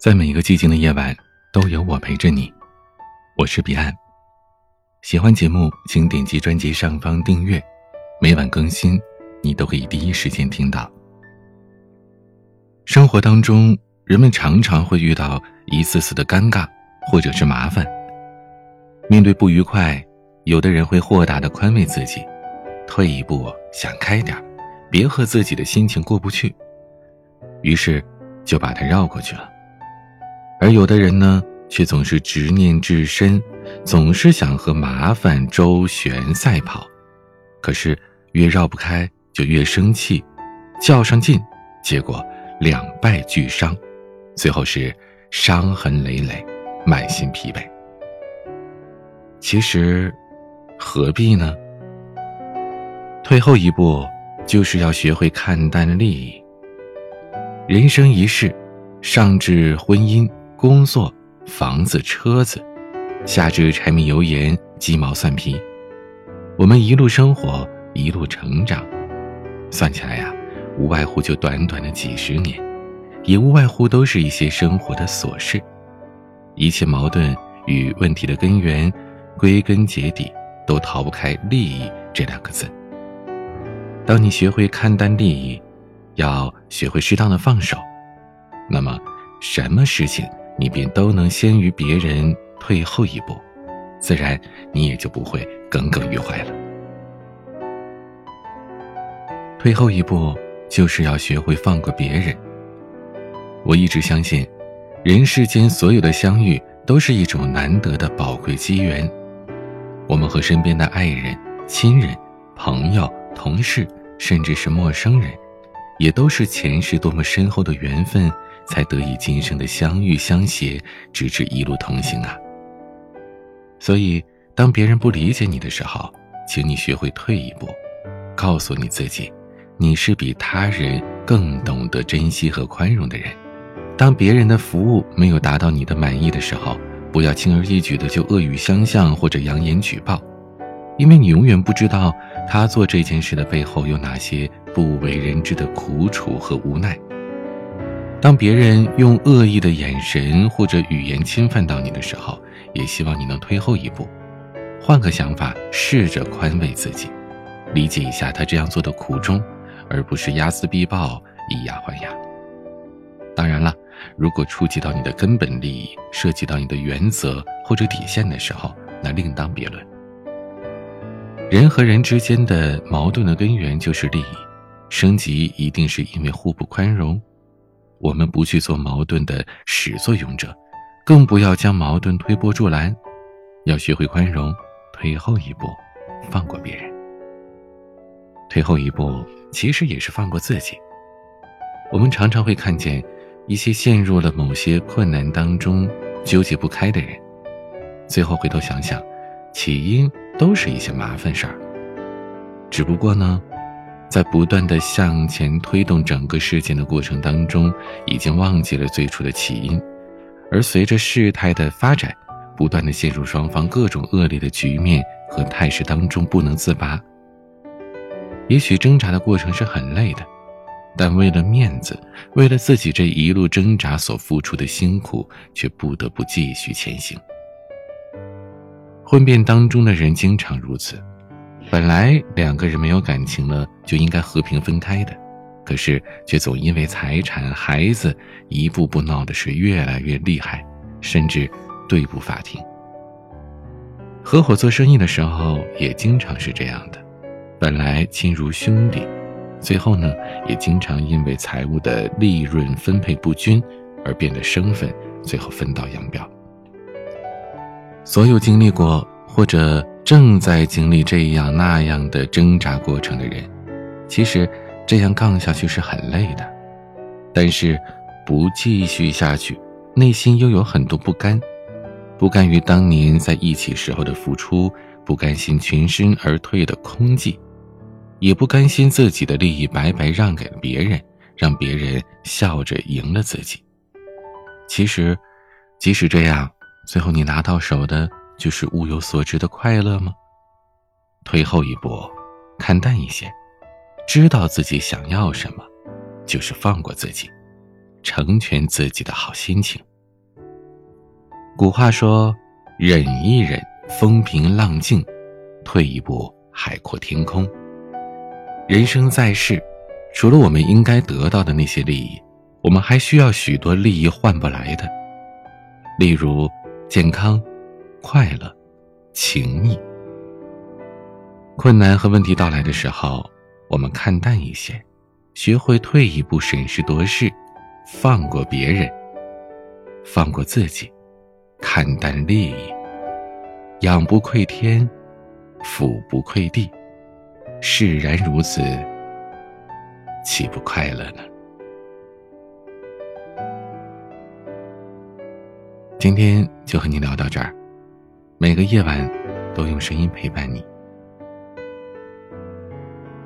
在每一个寂静的夜晚，都有我陪着你。我是彼岸。喜欢节目，请点击专辑上方订阅，每晚更新，你都可以第一时间听到。生活当中，人们常常会遇到一次次的尴尬，或者是麻烦。面对不愉快，有的人会豁达的宽慰自己，退一步想开点别和自己的心情过不去，于是就把它绕过去了。而有的人呢，却总是执念至深，总是想和麻烦周旋赛跑，可是越绕不开就越生气，较上劲，结果两败俱伤，最后是伤痕累累，满心疲惫。其实，何必呢？退后一步，就是要学会看淡利益。人生一世，上至婚姻。工作、房子、车子，下至柴米油盐、鸡毛蒜皮，我们一路生活，一路成长，算起来呀，无外乎就短短的几十年，也无外乎都是一些生活的琐事。一切矛盾与问题的根源，归根结底都逃不开“利益”这两个字。当你学会看淡利益，要学会适当的放手，那么什么事情？你便都能先于别人退后一步，自然你也就不会耿耿于怀了。退后一步，就是要学会放过别人。我一直相信，人世间所有的相遇都是一种难得的宝贵机缘。我们和身边的爱人、亲人、朋友、同事，甚至是陌生人，也都是前世多么深厚的缘分。才得以今生的相遇相携，直至一路同行啊！所以，当别人不理解你的时候，请你学会退一步，告诉你自己，你是比他人更懂得珍惜和宽容的人。当别人的服务没有达到你的满意的时候，不要轻而易举的就恶语相向或者扬言举报，因为你永远不知道他做这件事的背后有哪些不为人知的苦楚和无奈。当别人用恶意的眼神或者语言侵犯到你的时候，也希望你能退后一步，换个想法，试着宽慰自己，理解一下他这样做的苦衷，而不是睚眦必报，以牙还牙。当然了，如果触及到你的根本利益，涉及到你的原则或者底线的时候，那另当别论。人和人之间的矛盾的根源就是利益，升级一定是因为互不宽容。我们不去做矛盾的始作俑者，更不要将矛盾推波助澜，要学会宽容，退后一步，放过别人。退后一步，其实也是放过自己。我们常常会看见一些陷入了某些困难当中纠结不开的人，最后回头想想，起因都是一些麻烦事儿。只不过呢。在不断的向前推动整个事件的过程当中，已经忘记了最初的起因，而随着事态的发展，不断的陷入双方各种恶劣的局面和态势当中不能自拔。也许挣扎的过程是很累的，但为了面子，为了自己这一路挣扎所付出的辛苦，却不得不继续前行。婚变当中的人经常如此。本来两个人没有感情了，就应该和平分开的，可是却总因为财产、孩子，一步步闹的是越来越厉害，甚至对簿法庭。合伙做生意的时候也经常是这样的，本来亲如兄弟，最后呢，也经常因为财务的利润分配不均而变得生分，最后分道扬镳。所有经历过或者。正在经历这样那样的挣扎过程的人，其实这样杠下去是很累的，但是不继续下去，内心又有很多不甘，不甘于当年在一起时候的付出，不甘心全身而退的空寂，也不甘心自己的利益白白让给了别人，让别人笑着赢了自己。其实，即使这样，最后你拿到手的。就是物有所值的快乐吗？退后一步，看淡一些，知道自己想要什么，就是放过自己，成全自己的好心情。古话说：“忍一忍，风平浪静；退一步，海阔天空。”人生在世，除了我们应该得到的那些利益，我们还需要许多利益换不来的，例如健康、快乐、情谊。困难和问题到来的时候，我们看淡一些，学会退一步审时度势，放过别人，放过自己，看淡利益，仰不愧天，俯不愧地，释然如此，岂不快乐呢？今天就和你聊到这儿，每个夜晚都用声音陪伴你。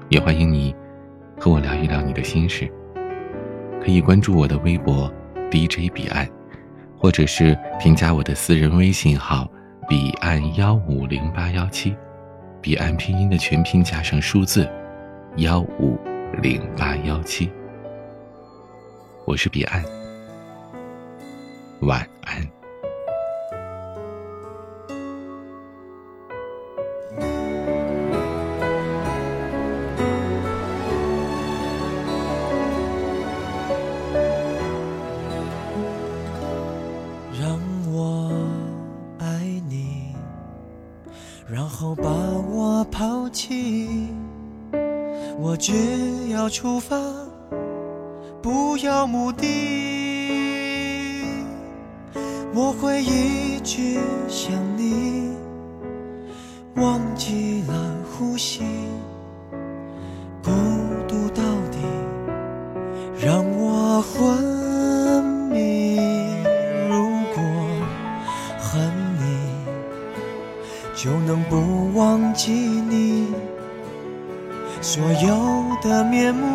也欢迎你和我聊一聊你的心事，可以关注我的微博 DJ 彼岸，或者是添加我的私人微信号彼岸幺五零八幺七，彼岸拼音的全拼加上数字幺五零八幺七。我是彼岸，晚安。让我爱你然后把我抛弃，我只要出发，不要目的。我会一直想你，忘记了呼吸，孤独到底让我昏。就能不忘记你，所有的面目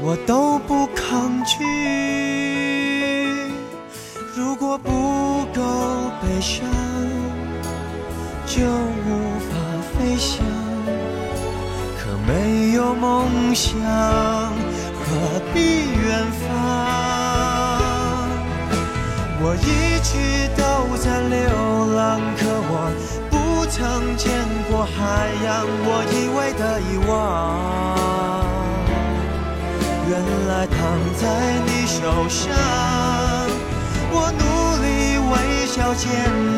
我都不抗拒。如果不够悲伤，就无法飞翔。可没有梦想，何必远方？我一直都在流浪，可我不曾见过海洋。我以为的遗忘，原来躺在你手上。我努力微笑坚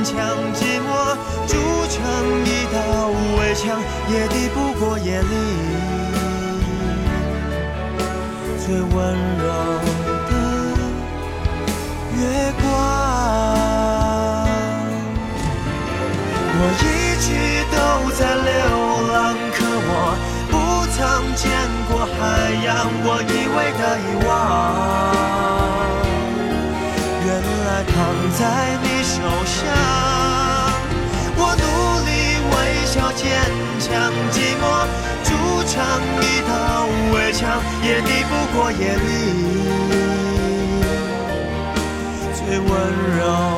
强，寂寞筑成一道围墙，也抵不过夜里最温柔的。月光，我以为的遗忘，原来躺在你手上。我努力微笑坚强，寂寞筑成一道围墙，也抵不过夜里。最温柔。